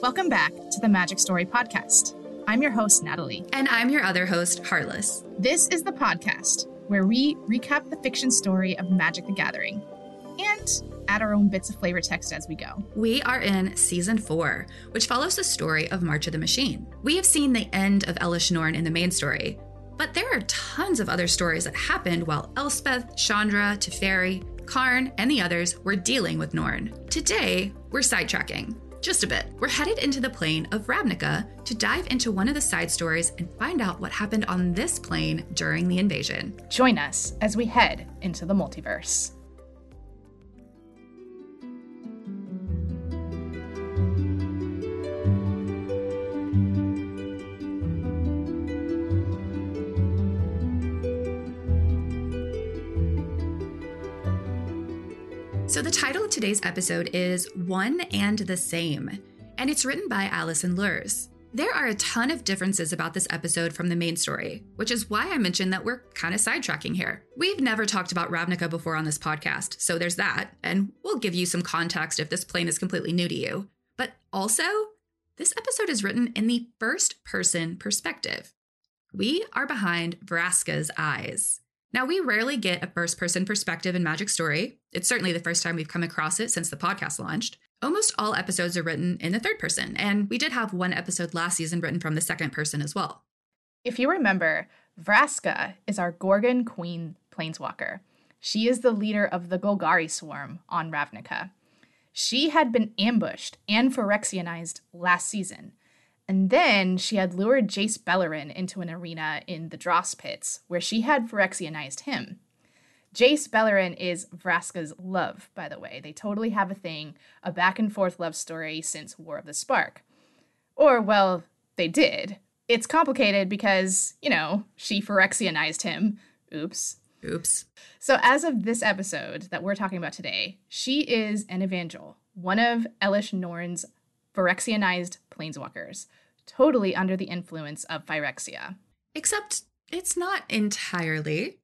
Welcome back to the Magic Story Podcast. I'm your host, Natalie. And I'm your other host, Heartless. This is the podcast where we recap the fiction story of Magic the Gathering and add our own bits of flavor text as we go. We are in season four, which follows the story of March of the Machine. We have seen the end of Elesh Norn in the main story, but there are tons of other stories that happened while Elspeth, Chandra, Teferi, Karn, and the others were dealing with Norn. Today, we're sidetracking. Just a bit. We're headed into the plane of Ravnica to dive into one of the side stories and find out what happened on this plane during the invasion. Join us as we head into the multiverse. So, the title of today's episode is One and the Same, and it's written by Alison Luhrs. There are a ton of differences about this episode from the main story, which is why I mentioned that we're kind of sidetracking here. We've never talked about Ravnica before on this podcast, so there's that, and we'll give you some context if this plane is completely new to you. But also, this episode is written in the first person perspective. We are behind Vraska's eyes. Now, we rarely get a first person perspective in Magic Story. It's certainly the first time we've come across it since the podcast launched. Almost all episodes are written in the third person, and we did have one episode last season written from the second person as well. If you remember, Vraska is our Gorgon Queen Planeswalker. She is the leader of the Golgari swarm on Ravnica. She had been ambushed and Phyrexianized last season, and then she had lured Jace Beleren into an arena in the Dross Pits, where she had Phyrexianized him. Jace Beleren is Vraska's love, by the way. They totally have a thing, a back and forth love story since War of the Spark. Or, well, they did. It's complicated because, you know, she Phyrexianized him. Oops. Oops. So, as of this episode that we're talking about today, she is an Evangel, one of Elesh Norn's Phyrexianized planeswalkers, totally under the influence of Phyrexia. Except it's not entirely.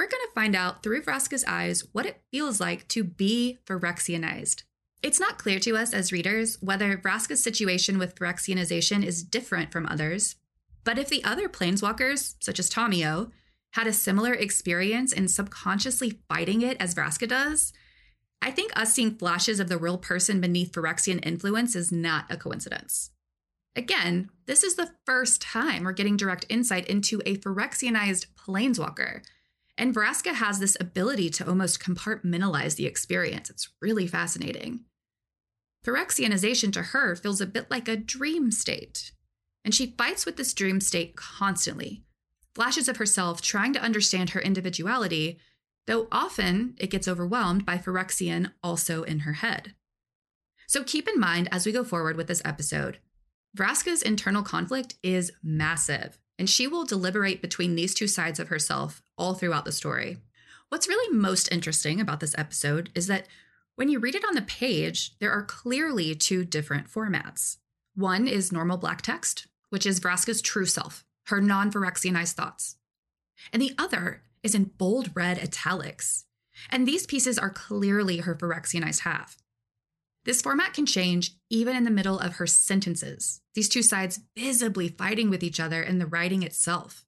We're going to find out through Vraska's eyes what it feels like to be Phyrexianized. It's not clear to us as readers whether Vraska's situation with Phyrexianization is different from others, but if the other planeswalkers, such as Tamiyo, had a similar experience in subconsciously fighting it as Vraska does, I think us seeing flashes of the real person beneath Phyrexian influence is not a coincidence. Again, this is the first time we're getting direct insight into a Phyrexianized planeswalker. And Vraska has this ability to almost compartmentalize the experience. It's really fascinating. Phyrexianization to her feels a bit like a dream state. And she fights with this dream state constantly. Flashes of herself trying to understand her individuality, though often it gets overwhelmed by Phyrexian also in her head. So keep in mind as we go forward with this episode Vraska's internal conflict is massive, and she will deliberate between these two sides of herself all throughout the story. What's really most interesting about this episode is that when you read it on the page, there are clearly two different formats. One is normal black text, which is Vraska's true self, her non Phyrexianized thoughts. And the other is in bold red italics. And these pieces are clearly her Phyrexianized half. This format can change even in the middle of her sentences, these two sides visibly fighting with each other in the writing itself.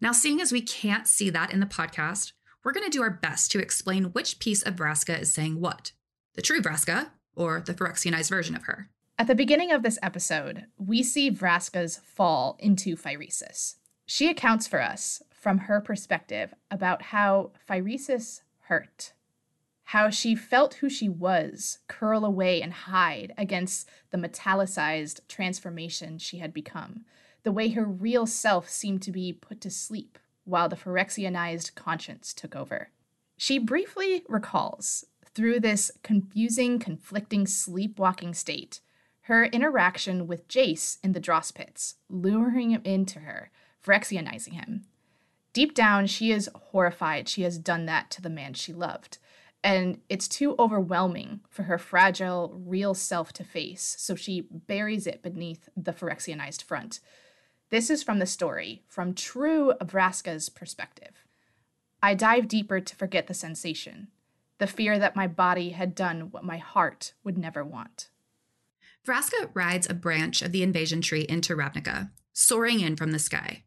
Now, seeing as we can't see that in the podcast, we're going to do our best to explain which piece of Vraska is saying what the true Vraska or the Phyrexianized version of her. At the beginning of this episode, we see Vraska's fall into Phyresis. She accounts for us from her perspective about how Phyresis hurt how she felt who she was curl away and hide against the metallicized transformation she had become, the way her real self seemed to be put to sleep while the Phyrexianized conscience took over. She briefly recalls, through this confusing, conflicting, sleepwalking state, her interaction with Jace in the Dross Pits, luring him into her, Phyrexianizing him. Deep down, she is horrified she has done that to the man she loved and it's too overwhelming for her fragile, real self to face, so she buries it beneath the Phyrexianized front. This is from the story, from true Vraska's perspective. I dive deeper to forget the sensation, the fear that my body had done what my heart would never want. Vraska rides a branch of the invasion tree into Ravnica, soaring in from the sky.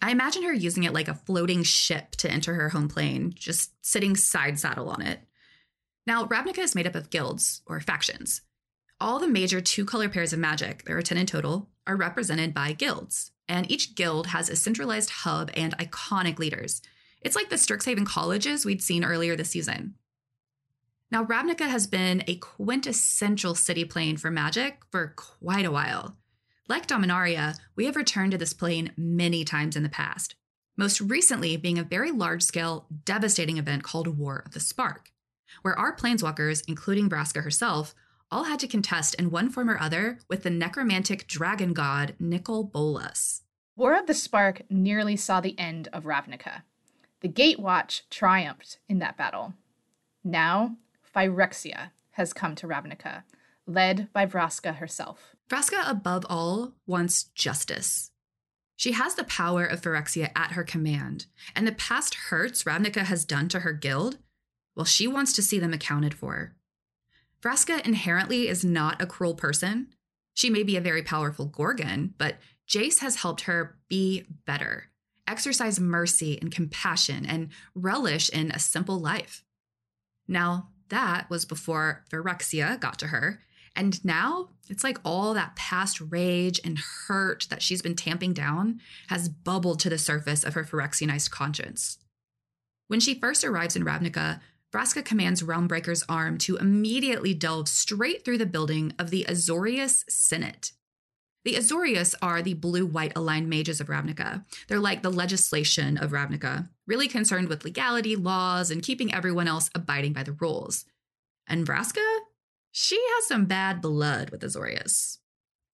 I imagine her using it like a floating ship to enter her home plane, just sitting side saddle on it. Now, Ravnica is made up of guilds, or factions. All the major two color pairs of magic, there are 10 in total, are represented by guilds, and each guild has a centralized hub and iconic leaders. It's like the Strixhaven colleges we'd seen earlier this season. Now, Ravnica has been a quintessential city plane for magic for quite a while. Like Dominaria, we have returned to this plane many times in the past, most recently being a very large scale, devastating event called War of the Spark, where our planeswalkers, including Vraska herself, all had to contest in one form or other with the necromantic dragon god Nicol Bolas. War of the Spark nearly saw the end of Ravnica. The Gatewatch triumphed in that battle. Now, Phyrexia has come to Ravnica, led by Vraska herself. Vraska, above all, wants justice. She has the power of Phyrexia at her command, and the past hurts Ravnica has done to her guild, well, she wants to see them accounted for. Vraska inherently is not a cruel person. She may be a very powerful Gorgon, but Jace has helped her be better, exercise mercy and compassion, and relish in a simple life. Now, that was before Phyrexia got to her. And now it's like all that past rage and hurt that she's been tamping down has bubbled to the surface of her Phyrexianized conscience. When she first arrives in Ravnica, Vraska commands Realmbreaker's arm to immediately delve straight through the building of the Azorius Senate. The Azorius are the blue white aligned mages of Ravnica. They're like the legislation of Ravnica, really concerned with legality, laws, and keeping everyone else abiding by the rules. And Vraska? She has some bad blood with Azorius.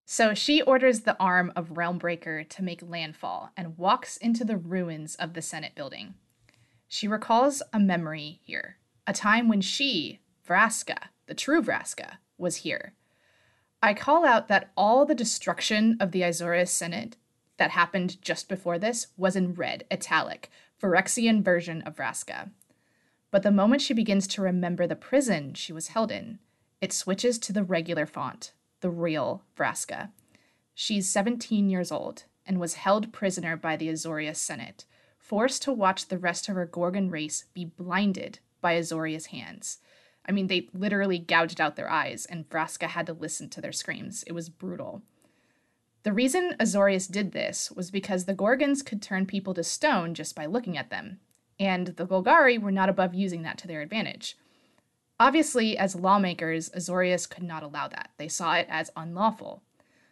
So she orders the arm of Realmbreaker to make landfall and walks into the ruins of the Senate building. She recalls a memory here, a time when she, Vraska, the true Vraska, was here. I call out that all the destruction of the Azorius Senate that happened just before this was in red, italic, Phyrexian version of Vraska. But the moment she begins to remember the prison she was held in, it switches to the regular font, the real Vraska. She's 17 years old and was held prisoner by the Azorius Senate, forced to watch the rest of her Gorgon race be blinded by Azorius hands. I mean, they literally gouged out their eyes, and Vraska had to listen to their screams. It was brutal. The reason Azorius did this was because the Gorgons could turn people to stone just by looking at them, and the Golgari were not above using that to their advantage. Obviously, as lawmakers, Azorius could not allow that. They saw it as unlawful.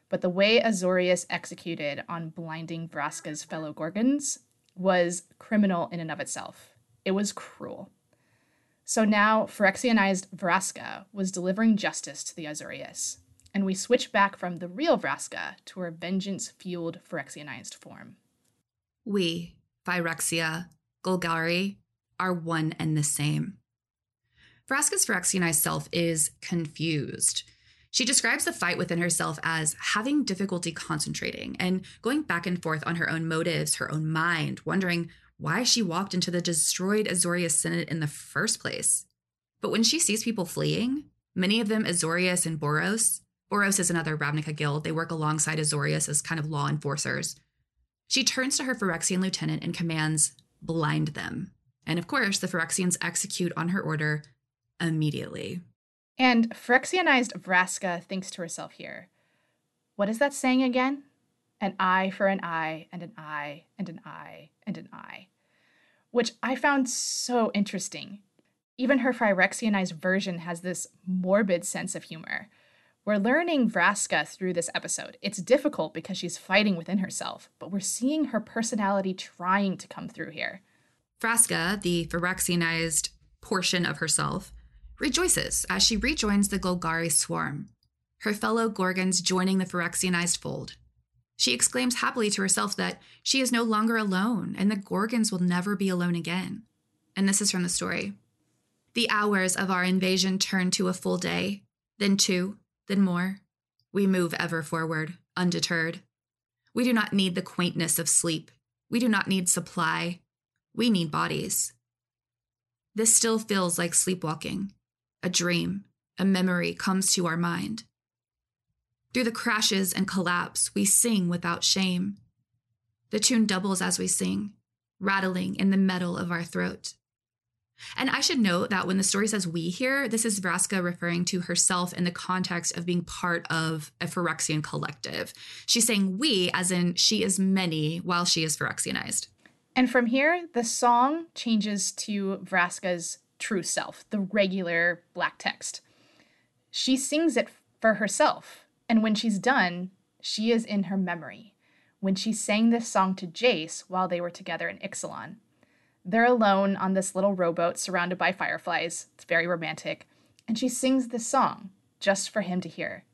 But the way Azorius executed on blinding Vraska's fellow Gorgons was criminal in and of itself. It was cruel. So now Phyrexianized Vraska was delivering justice to the Azorius, and we switch back from the real Vraska to her vengeance fueled Phyrexianized form. We, Phyrexia, Golgari, are one and the same. Vraska's Phyrexianized self is confused. She describes the fight within herself as having difficulty concentrating and going back and forth on her own motives, her own mind, wondering why she walked into the destroyed Azorius Senate in the first place. But when she sees people fleeing, many of them Azorius and Boros, Boros is another Ravnica guild. They work alongside Azorius as kind of law enforcers. She turns to her Phyrexian lieutenant and commands, blind them. And of course, the Phyrexians execute on her order immediately. And Phyrexianized Vraska thinks to herself here, What is that saying again? An eye for an eye, and an eye, and an eye, and an eye which I found so interesting. Even her Phyrexianized version has this morbid sense of humor. We're learning Vraska through this episode. It's difficult because she's fighting within herself, but we're seeing her personality trying to come through here. Vraska, the Phyrexianized portion of herself, rejoices as she rejoins the Golgari swarm, her fellow Gorgons joining the Phyrexianized fold. She exclaims happily to herself that she is no longer alone and the Gorgons will never be alone again. And this is from the story. The hours of our invasion turn to a full day, then two, then more. We move ever forward, undeterred. We do not need the quaintness of sleep. We do not need supply. We need bodies. This still feels like sleepwalking. A dream, a memory comes to our mind. Through the crashes and collapse, we sing without shame. The tune doubles as we sing, rattling in the metal of our throat. And I should note that when the story says we here, this is Vraska referring to herself in the context of being part of a Phyrexian collective. She's saying we, as in she is many, while she is Phyrexianized. And from here, the song changes to Vraska's true self, the regular black text. She sings it for herself, and when she's done, she is in her memory. When she sang this song to Jace while they were together in Ixalan, they're alone on this little rowboat surrounded by fireflies. It's very romantic. And she sings this song just for him to hear.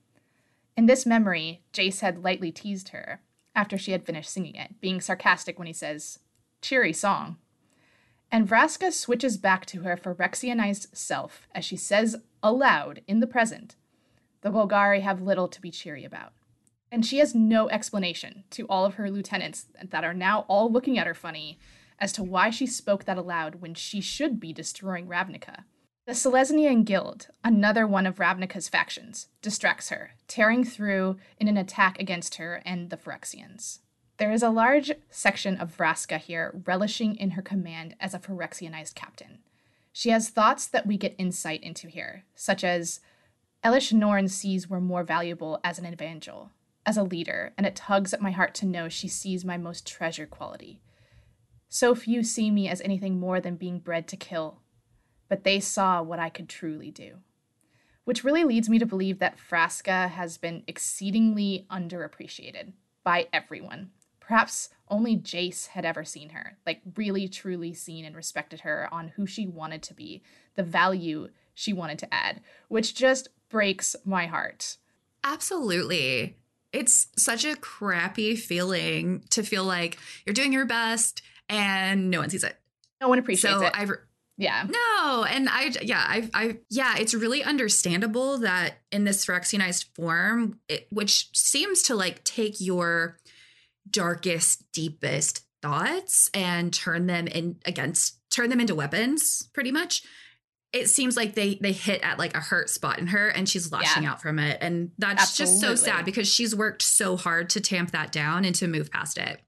In this memory, Jace had lightly teased her after she had finished singing it, being sarcastic when he says, Cheery song. And Vraska switches back to her Phyrexianized self as she says aloud in the present, The Golgari have little to be cheery about. And she has no explanation to all of her lieutenants that are now all looking at her funny as to why she spoke that aloud when she should be destroying Ravnica. The Selesnyan Guild, another one of Ravnica's factions, distracts her, tearing through in an attack against her and the Phyrexians. There is a large section of Vraska here relishing in her command as a Phyrexianized captain. She has thoughts that we get insight into here, such as Elesh Norn sees we're more valuable as an evangel, as a leader, and it tugs at my heart to know she sees my most treasured quality. So few see me as anything more than being bred to kill, but they saw what I could truly do. Which really leads me to believe that Vraska has been exceedingly underappreciated by everyone. Perhaps only Jace had ever seen her, like really truly seen and respected her on who she wanted to be, the value she wanted to add, which just breaks my heart. Absolutely. It's such a crappy feeling to feel like you're doing your best and no one sees it. No one appreciates so it. I yeah. No, and I yeah, I I yeah, it's really understandable that in this Phyrexianized form, it, which seems to like take your darkest, deepest thoughts and turn them in against turn them into weapons, pretty much. It seems like they they hit at like a hurt spot in her and she's lashing yeah. out from it. And that's Absolutely. just so sad because she's worked so hard to tamp that down and to move past it.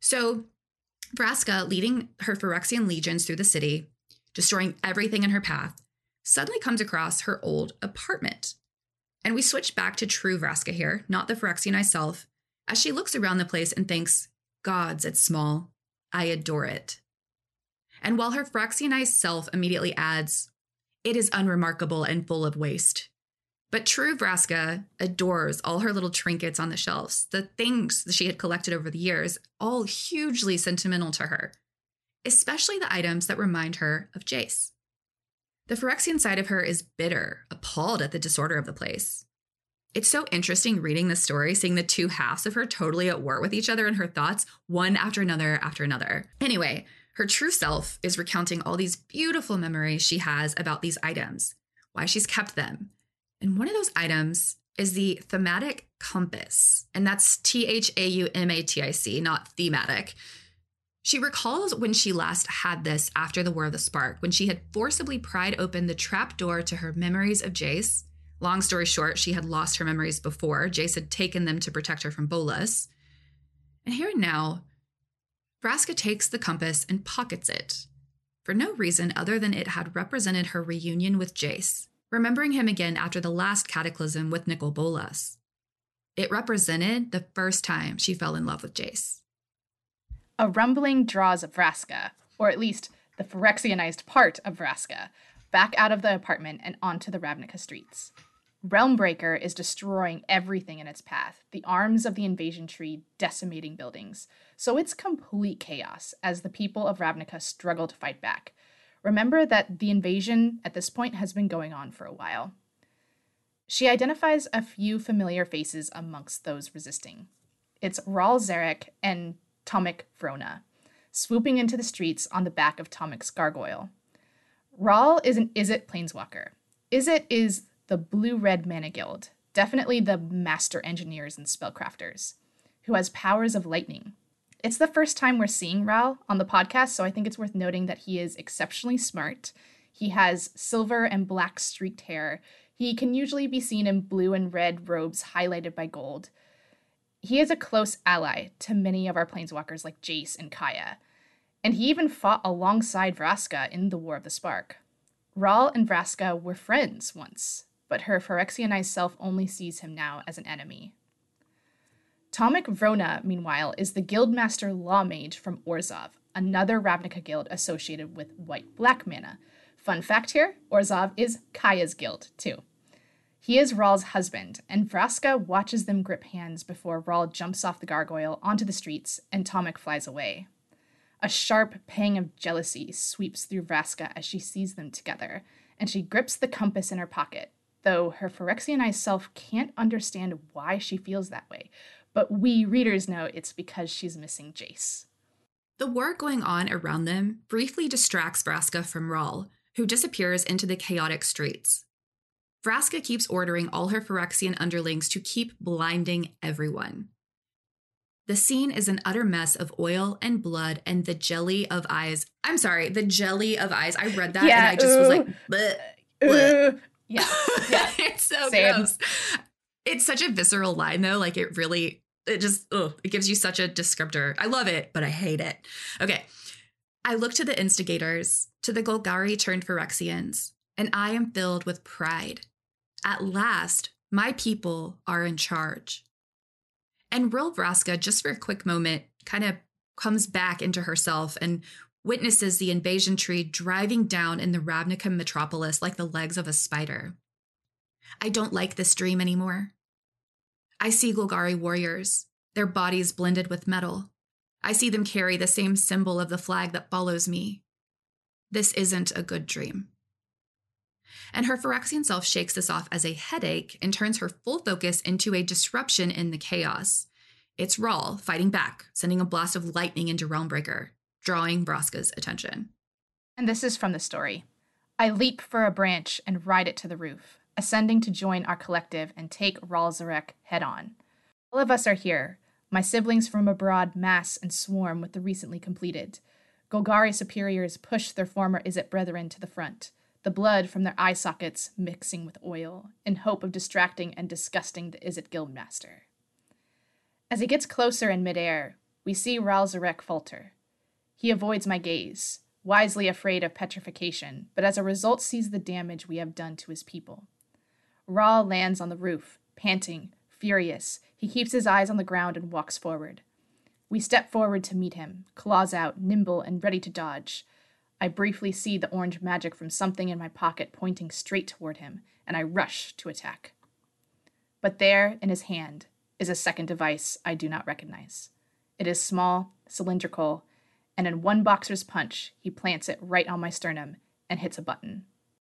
So Vraska, leading her Phyrexian legions through the city, destroying everything in her path, suddenly comes across her old apartment. And we switch back to true Vraska here, not the Phyrexianized self, as she looks around the place and thinks, Gods, it's small. I adore it. And while her Phyrexianized self immediately adds, It is unremarkable and full of waste. But true Vraska adores all her little trinkets on the shelves, the things that she had collected over the years, all hugely sentimental to her, especially the items that remind her of Jace. The Phyrexian side of her is bitter, appalled at the disorder of the place. It's so interesting reading the story, seeing the two halves of her totally at war with each other and her thoughts, one after another after another. Anyway, her true self is recounting all these beautiful memories she has about these items, why she's kept them, and one of those items is the thaumatic compass. And that's T H A U M A T I C, not thematic. She recalls when she last had this after the War of the Spark, when she had forcibly pried open the trap door to her memories of Jace. Long story short, she had lost her memories before. Jace had taken them to protect her from Bolas. And here and now, Vraska takes the compass and pockets it, for no reason other than it had represented her reunion with Jace remembering him again after the last cataclysm with Nicol Bolas. It represented the first time she fell in love with Jace. A rumbling draws Vraska, or at least the Phyrexianized part of Vraska, back out of the apartment and onto the Ravnica streets. Realmbreaker is destroying everything in its path, the arms of the invasion tree decimating buildings. So it's complete chaos as the people of Ravnica struggle to fight back, Remember that the invasion at this point has been going on for a while. She identifies a few familiar faces amongst those resisting. It's Ral Zarek and Tomik Vrona, swooping into the streets on the back of Tomik's gargoyle. Ral is an Izzet planeswalker. Izzet is the blue-red mana guild, definitely the master engineers and spellcrafters, who has powers of lightning, it's the first time we're seeing Ral on the podcast, so I think it's worth noting that he is exceptionally smart. He has silver and black streaked hair. He can usually be seen in blue and red robes highlighted by gold. He is a close ally to many of our planeswalkers like Jace and Kaya, and he even fought alongside Vraska in the War of the Spark. Ral and Vraska were friends once, but her Phyrexianized self only sees him now as an enemy. Tomik Vrona, meanwhile, is the Guildmaster Law Mage from Orzhov, another Ravnica guild associated with white black mana. Fun fact here Orzhov is Kaya's guild, too. He is Ral's husband, and Vraska watches them grip hands before Ral jumps off the gargoyle onto the streets and Tomic flies away. A sharp pang of jealousy sweeps through Vraska as she sees them together, and she grips the compass in her pocket, though her Phyrexianized self can't understand why she feels that way, but we readers know it's because she's missing Jace. The war going on around them briefly distracts Vraska from Ral, who disappears into the chaotic streets. Vraska keeps ordering all her Phyrexian underlings to keep blinding everyone. The scene is an utter mess of oil and blood and the jelly of eyes. I'm sorry, the jelly of eyes. I read that yeah, and I just ooh, was like, bleh, bleh. yeah, yeah. it's so Same. gross. It's such a visceral line though. Like it really it just ugh, it gives you such a descriptor. I love it, but I hate it. Okay. I look to the instigators, to the Golgari turned Phyrexians, and I am filled with pride. At last, my people are in charge. And Ril Vraska, just for a quick moment, kind of comes back into herself and witnesses the invasion tree driving down in the Ravnica metropolis like the legs of a spider. I don't like this dream anymore. I see Golgari warriors, their bodies blended with metal. I see them carry the same symbol of the flag that follows me. This isn't a good dream. And her Phyrexian self shakes this off as a headache and turns her full focus into a disruption in the chaos. It's Ral fighting back, sending a blast of lightning into Realmbreaker, drawing Vraska's attention. And this is from the story. I leap for a branch and ride it to the roof ascending to join our collective and take Ral Zarek head on. All of us are here. My siblings from abroad mass and swarm with the recently completed. Golgari superiors push their former Izzet brethren to the front, the blood from their eye sockets mixing with oil, in hope of distracting and disgusting the Izzet guildmaster. As he gets closer in midair, we see Ral Zarek falter. He avoids my gaze, wisely afraid of petrification, but as a result sees the damage we have done to his people. Ral lands on the roof, panting, furious. He keeps his eyes on the ground and walks forward. We step forward to meet him, claws out, nimble and ready to dodge. I briefly see the orange magic from something in my pocket pointing straight toward him, and I rush to attack. But there, in his hand, is a second device I do not recognize. It is small, cylindrical, and in one boxer's punch, he plants it right on my sternum and hits a button.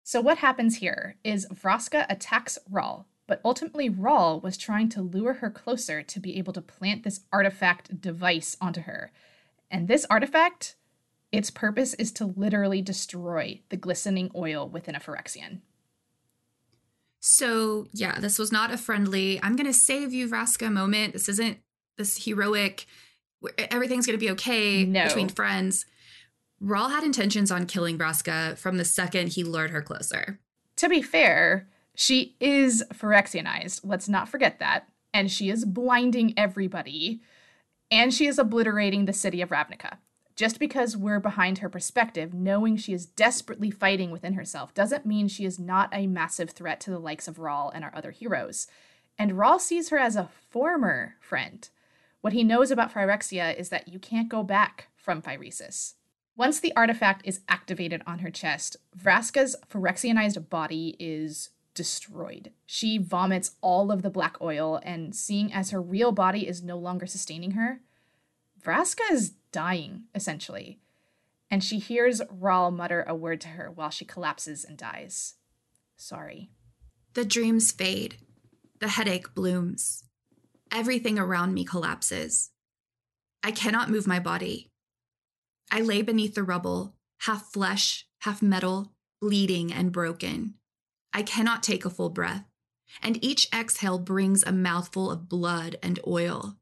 So what happens here is Vraska attacks Ral, but ultimately Ral was trying to lure her closer to be able to plant this artifact device onto her. And this artifact, its purpose is to literally destroy the glistening oil within a Phyrexian. So, yeah, this was not a friendly, I'm going to save you, Vraska moment. This isn't this heroic, everything's going to be okay no. between friends. Ral had intentions on killing Vraska from the second he lured her closer. To be fair, she is Phyrexianized. Let's not forget that. And she is blinding everybody. And she is obliterating the city of Ravnica. Just because we're behind her perspective, knowing she is desperately fighting within herself, doesn't mean she is not a massive threat to the likes of Ral and our other heroes. And Ral sees her as a former friend. What he knows about Phyrexia is that you can't go back from Phyresis. Once the artifact is activated on her chest, Vraska's Phyrexianized body is destroyed. She vomits all of the black oil, and seeing as her real body is no longer sustaining her, Vraska is dying, essentially. And she hears Ral mutter a word to her while she collapses and dies. Sorry. The dreams fade. The headache blooms. Everything around me collapses. I cannot move my body. I lay beneath the rubble, half flesh, half metal, bleeding and broken. I cannot take a full breath, and each exhale brings a mouthful of blood and oil.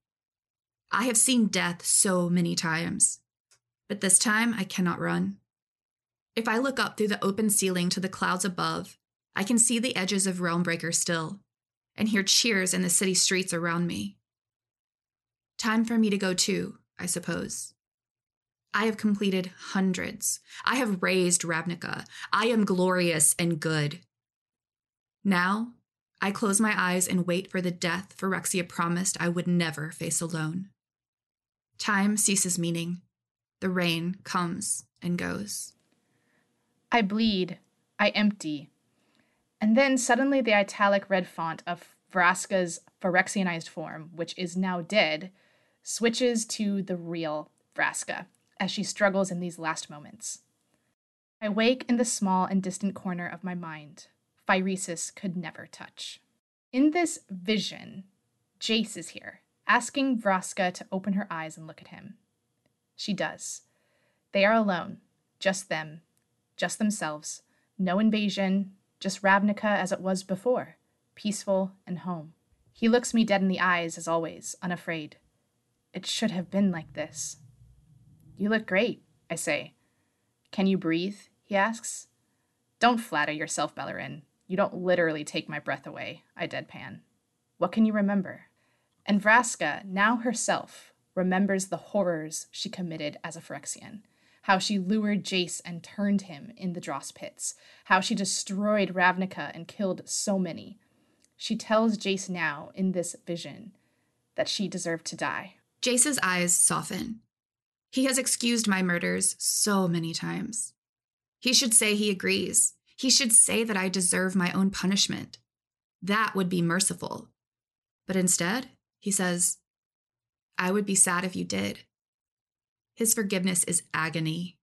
I have seen death so many times, but this time I cannot run. If I look up through the open ceiling to the clouds above, I can see the edges of Realmbreaker still, and hear cheers in the city streets around me. Time for me to go too, I suppose. I have completed hundreds. I have raised Ravnica. I am glorious and good. Now, I close my eyes and wait for the death Phyrexia promised I would never face alone. Time ceases meaning. The rain comes and goes. I bleed. I empty. And then suddenly the italic red font of Vraska's Phyrexianized form, which is now dead, switches to the real Vraska as she struggles in these last moments. I wake in the small and distant corner of my mind. Phyresis could never touch. In this vision, Jace is here, asking Vraska to open her eyes and look at him. She does. They are alone, just them, just themselves. No invasion, just Ravnica as it was before, peaceful and home. He looks me dead in the eyes, as always, unafraid. It should have been like this. You look great, I say. Can you breathe? he asks. Don't flatter yourself, Beleren. You don't literally take my breath away, I deadpan. What can you remember? And Vraska, now herself, remembers the horrors she committed as a Phyrexian. How she lured Jace and turned him in the dross pits. How she destroyed Ravnica and killed so many. She tells Jace now, in this vision, that she deserved to die. Jace's eyes soften. He has excused my murders so many times. He should say he agrees. He should say that I deserve my own punishment. That would be merciful. But instead, he says, I would be sad if you did. His forgiveness is agony.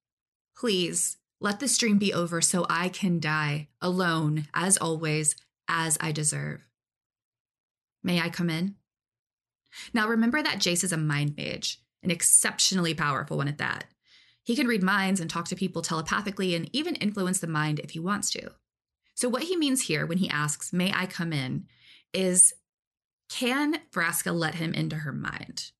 Please, let the stream be over so I can die, alone, as always, as I deserve. May I come in? Now remember that Jace is a mind mage an exceptionally powerful one at that. He can read minds and talk to people telepathically and even influence the mind if he wants to. So, what he means here when he asks, May I come in? is can Vraska let him into her mind?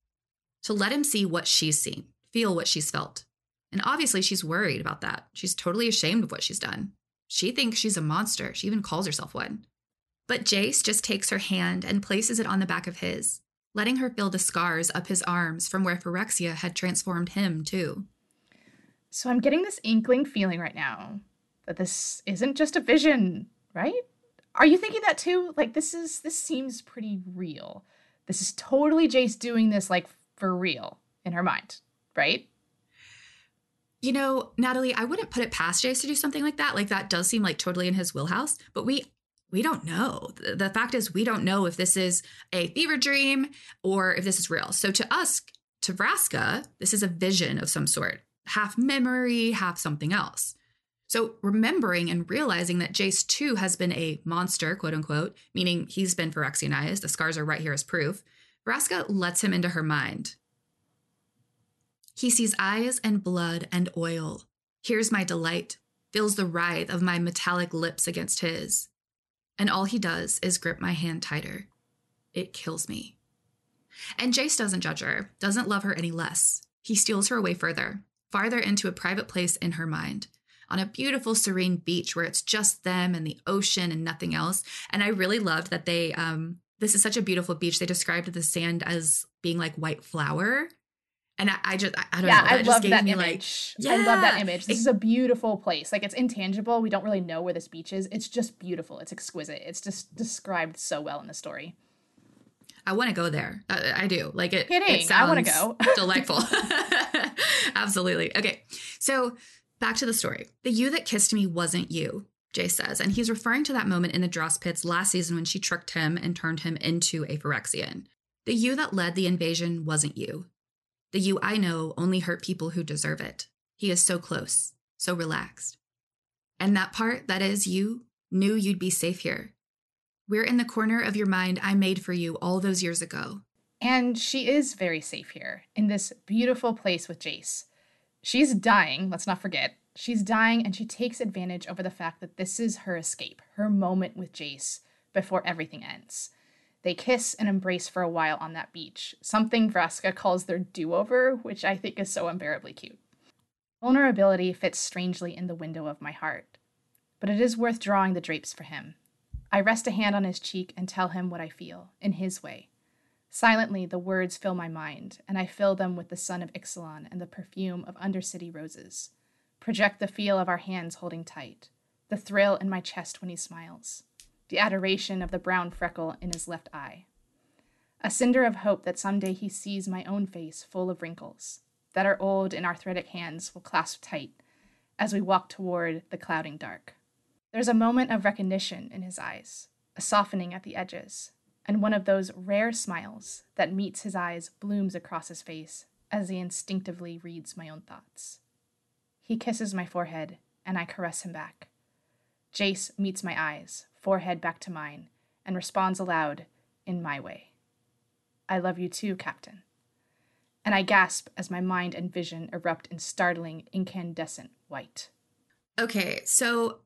To let him see what she's seen, feel what she's felt. And obviously, she's worried about that. She's totally ashamed of what she's done. She thinks she's a monster. She even calls herself one. But Jace just takes her hand and places it on the back of his letting her feel the scars up his arms from where Phyrexia had transformed him, too. So I'm getting this inkling feeling right now that this isn't just a vision, right? Are you thinking that too? Like this is this seems pretty real. This is totally Jace doing this like for real in her mind, right? You know, Natalie, I wouldn't put it past Jace to do something like that. Like that does seem like totally in his wheelhouse, but we we don't know. The fact is, we don't know if this is a fever dream or if this is real. So to us, to Vraska, this is a vision of some sort, half memory, half something else. So remembering and realizing that Jace too has been a monster, quote unquote, meaning he's been Phyrexianized, the scars are right here as proof, Vraska lets him into her mind. He sees eyes and blood and oil, hears my delight, feels the writhe of my metallic lips against his and all he does is grip my hand tighter. It kills me. And Jace doesn't judge her, doesn't love her any less. He steals her away further, farther into a private place in her mind, on a beautiful, serene beach where it's just them and the ocean and nothing else. And I really loved that they, um, this is such a beautiful beach. They described the sand as being like white flour. And I, I just, I, I don't yeah, know. That I love that image. Like, yeah. I love that image. This is a beautiful place. Like it's intangible. We don't really know where this beach is. It's just beautiful. It's exquisite. It's just described so well in the story. I want to go there. Uh, I do. Like it. Kidding. It I want to go. delightful. Absolutely. Okay. So back to the story. The you that kissed me wasn't you. Jace says, and he's referring to that moment in the Dross pits last season when she tricked him and turned him into a Phyrexian. The you that led the invasion wasn't you. The you I know only hurt people who deserve it. He is so close, so relaxed. And that part, that is you, knew you'd be safe here. We're in the corner of your mind I made for you all those years ago. And she is very safe here, in this beautiful place with Jace. She's dying, let's not forget. She's dying, and she takes advantage over the fact that this is her escape, her moment with Jace before everything ends. They kiss and embrace for a while on that beach, something Vraska calls their do over, which I think is so unbearably cute. Vulnerability fits strangely in the window of my heart. but it is worth drawing the drapes for him. I rest a hand on his cheek and tell him what I feel, in his way. Silently, the words fill my mind, and I fill them with the sun of Ixalan and the perfume of undercity roses. Project the feel of our hands holding tight, the thrill in my chest when he smiles, the adoration of the brown freckle in his left eye. A cinder of hope that someday he sees my own face full of wrinkles, that our old and arthritic hands will clasp tight as we walk toward the clouding dark. There's a moment of recognition in his eyes, a softening at the edges, and one of those rare smiles that meets his eyes blooms across his face as he instinctively reads my own thoughts. He kisses my forehead, and I caress him back. Jace meets my eyes, forehead back to mine, and responds aloud in my way. I love you too, Captain. And I gasp as my mind and vision erupt in startling, incandescent white. Okay, so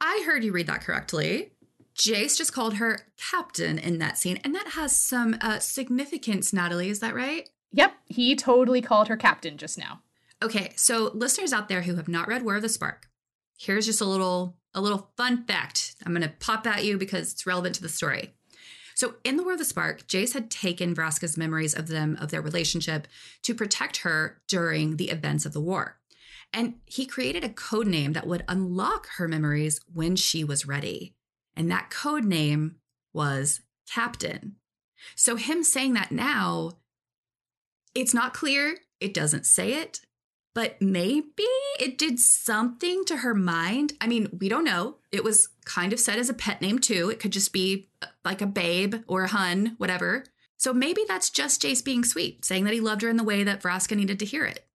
I heard you read that correctly. Jace just called her captain in that scene, and that has some uh, significance, Natalie. Is that right? Yep, he totally called her captain just now. Okay, so listeners out there who have not read War of the Spark, here's just a little a little fun fact. I'm going to pop at you because it's relevant to the story. So, in the War of the Spark, Jace had taken Vraska's memories of them, of their relationship, to protect her during the events of the war. And he created a code name that would unlock her memories when she was ready. And that code name was Captain. So, him saying that now, it's not clear. It doesn't say it, but maybe it did something to her mind. I mean, we don't know. It was kind of said as a pet name, too. It could just be uh, like a babe or a hun, whatever. So maybe that's just Jace being sweet, saying that he loved her in the way that Vraska needed to hear it.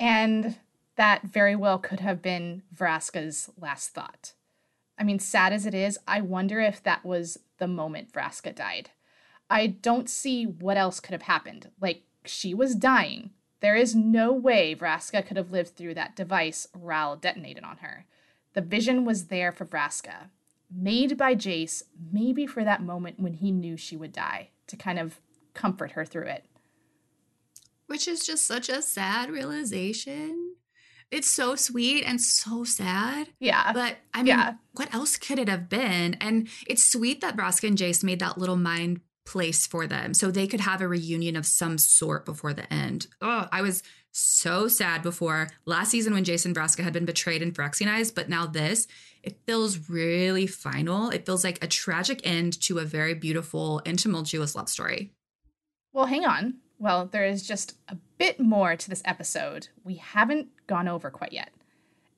And that very well could have been Vraska's last thought. I mean, sad as it is, I wonder if that was the moment Vraska died. I don't see what else could have happened. Like, she was dying. There is no way Vraska could have lived through that device Ral detonated on her. The vision was there for Vraska, made by Jace, maybe for that moment when he knew she would die, to kind of comfort her through it. Which is just such a sad realization. It's so sweet and so sad. Yeah. But I mean, yeah. what else could it have been? And it's sweet that Vraska and Jace made that little mind place for them so they could have a reunion of some sort before the end. Oh, I was so sad before last season when Jason Vraska had been betrayed and Phyrexianized, but now this, it feels really final. It feels like a tragic end to a very beautiful and tumultuous love story. Well, hang on. Well, there is just a bit more to this episode we haven't gone over quite yet.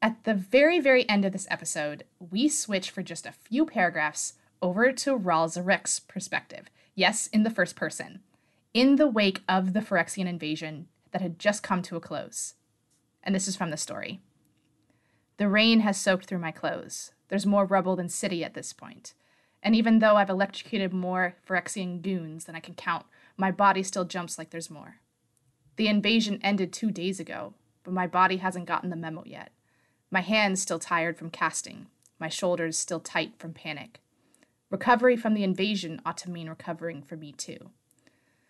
At the very, very end of this episode, we switch for just a few paragraphs over to Ral Zarek's perspective. Yes, in the first person. In the wake of the Phyrexian invasion that had just come to a close. And this is from the story. The rain has soaked through my clothes. There's more rubble than city at this point. And even though I've electrocuted more Phyrexian goons than I can count, my body still jumps like there's more. The invasion ended two days ago, but my body hasn't gotten the memo yet. My hands still tired from casting, my shoulders still tight from panic. Recovery from the invasion ought to mean recovering for me too.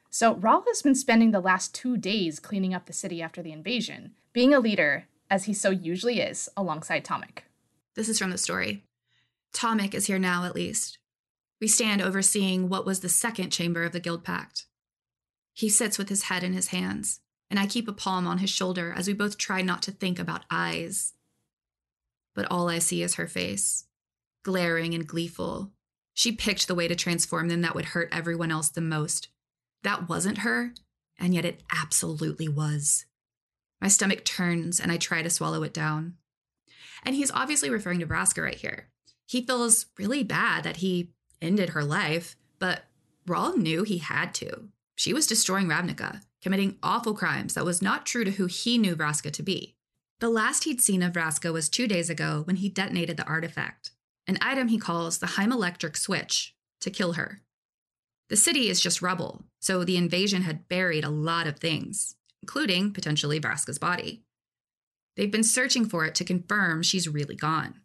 So Ral has been spending the last two days cleaning up the city after the invasion, being a leader, as he so usually is, alongside Tomik. This is from the story. Tomik is here now, at least. We stand overseeing what was the second chamber of the Guild Pact. He sits with his head in his hands, and I keep a palm on his shoulder as we both try not to think about eyes. But all I see is her face, glaring and gleeful. She picked the way to transform them that would hurt everyone else the most. That wasn't her, and yet it absolutely was. My stomach turns and I try to swallow it down. And he's obviously referring to Vraska right here. He feels really bad that he ended her life, but Ral knew he had to. She was destroying Ravnica, committing awful crimes that was not true to who he knew Vraska to be. The last he'd seen of Vraska was two days ago when he detonated the artifact, an item he calls the Heim Electric Switch, to kill her. The city is just rubble, so the invasion had buried a lot of things, including potentially Vraska's body. They've been searching for it to confirm she's really gone.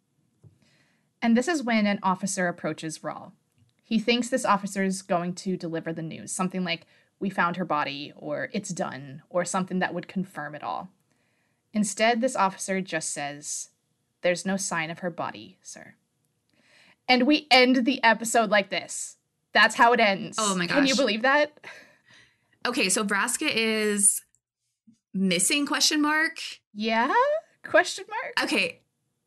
And this is when an officer approaches Ral. He thinks this officer is going to deliver the news, something like, we found her body, or it's done, or something that would confirm it all. Instead, this officer just says, There's no sign of her body, sir. And we end the episode like this. That's how it ends. Oh my gosh. Can you believe that? Okay, so Vraska is missing question mark. Yeah? Question mark? Okay,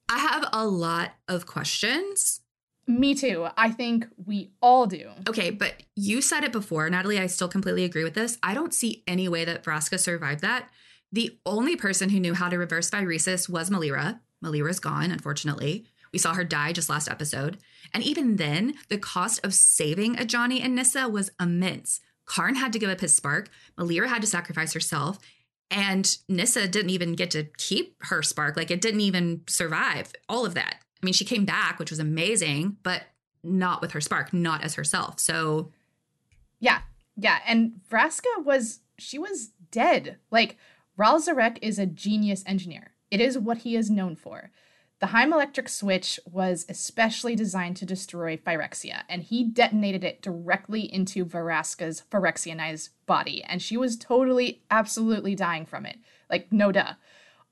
I have a lot of questions. Me too. I think we all do. Okay, but you said it before, Natalie. I still completely agree with this. I don't see any way that Vraska survived that. The only person who knew how to reverse phyresis was Melira. Melira's gone, unfortunately. We saw her die just last episode. And even then, the cost of saving Ajani and Nissa was immense. Karn had to give up his spark, Melira had to sacrifice herself, and Nissa didn't even get to keep her spark. Like it didn't even survive all of that. I mean, she came back, which was amazing, but not with her spark, not as herself. So Yeah, yeah. And Vraska was, she was dead. Like, Ral Zarek is a genius engineer. It is what he is known for. The Heim electric switch was especially designed to destroy Phyrexia, and he detonated it directly into Vraska's Phyrexianized body, and she was totally, absolutely dying from it. Like, no duh.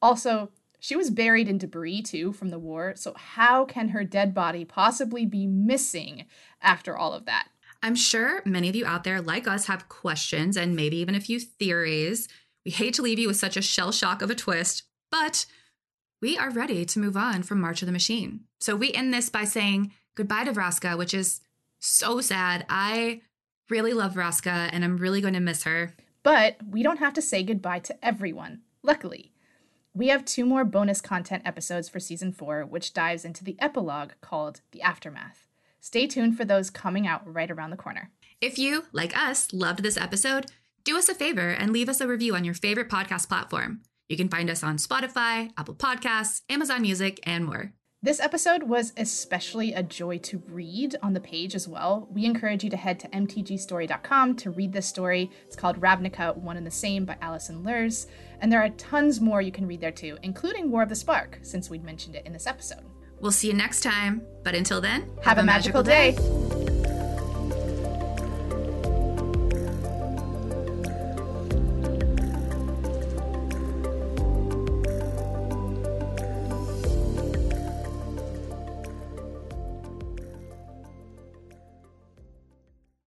Also, she was buried in debris too from the war, so how can her dead body possibly be missing after all of that? I'm sure many of you out there, like us, have questions and maybe even a few theories. We hate to leave you with such a shell shock of a twist, but we are ready to move on from March of the Machine. So we end this by saying goodbye to Vraska, which is so sad. I really love Vraska and I'm really going to miss her. But we don't have to say goodbye to everyone, luckily. We have two more bonus content episodes for season four, which dives into the epilogue called The Aftermath. Stay tuned for those coming out right around the corner. If you, like us, loved this episode, do us a favor and leave us a review on your favorite podcast platform. You can find us on Spotify, Apple Podcasts, Amazon Music, and more. This episode was especially a joy to read on the page as well. We encourage you to head to mtgstory.com to read this story. It's called Ravnica, One and the Same by Alison Luhrs. And there are tons more you can read there too, including War of the Spark, since we'd mentioned it in this episode. We'll see you next time, but until then, Have, a magical day.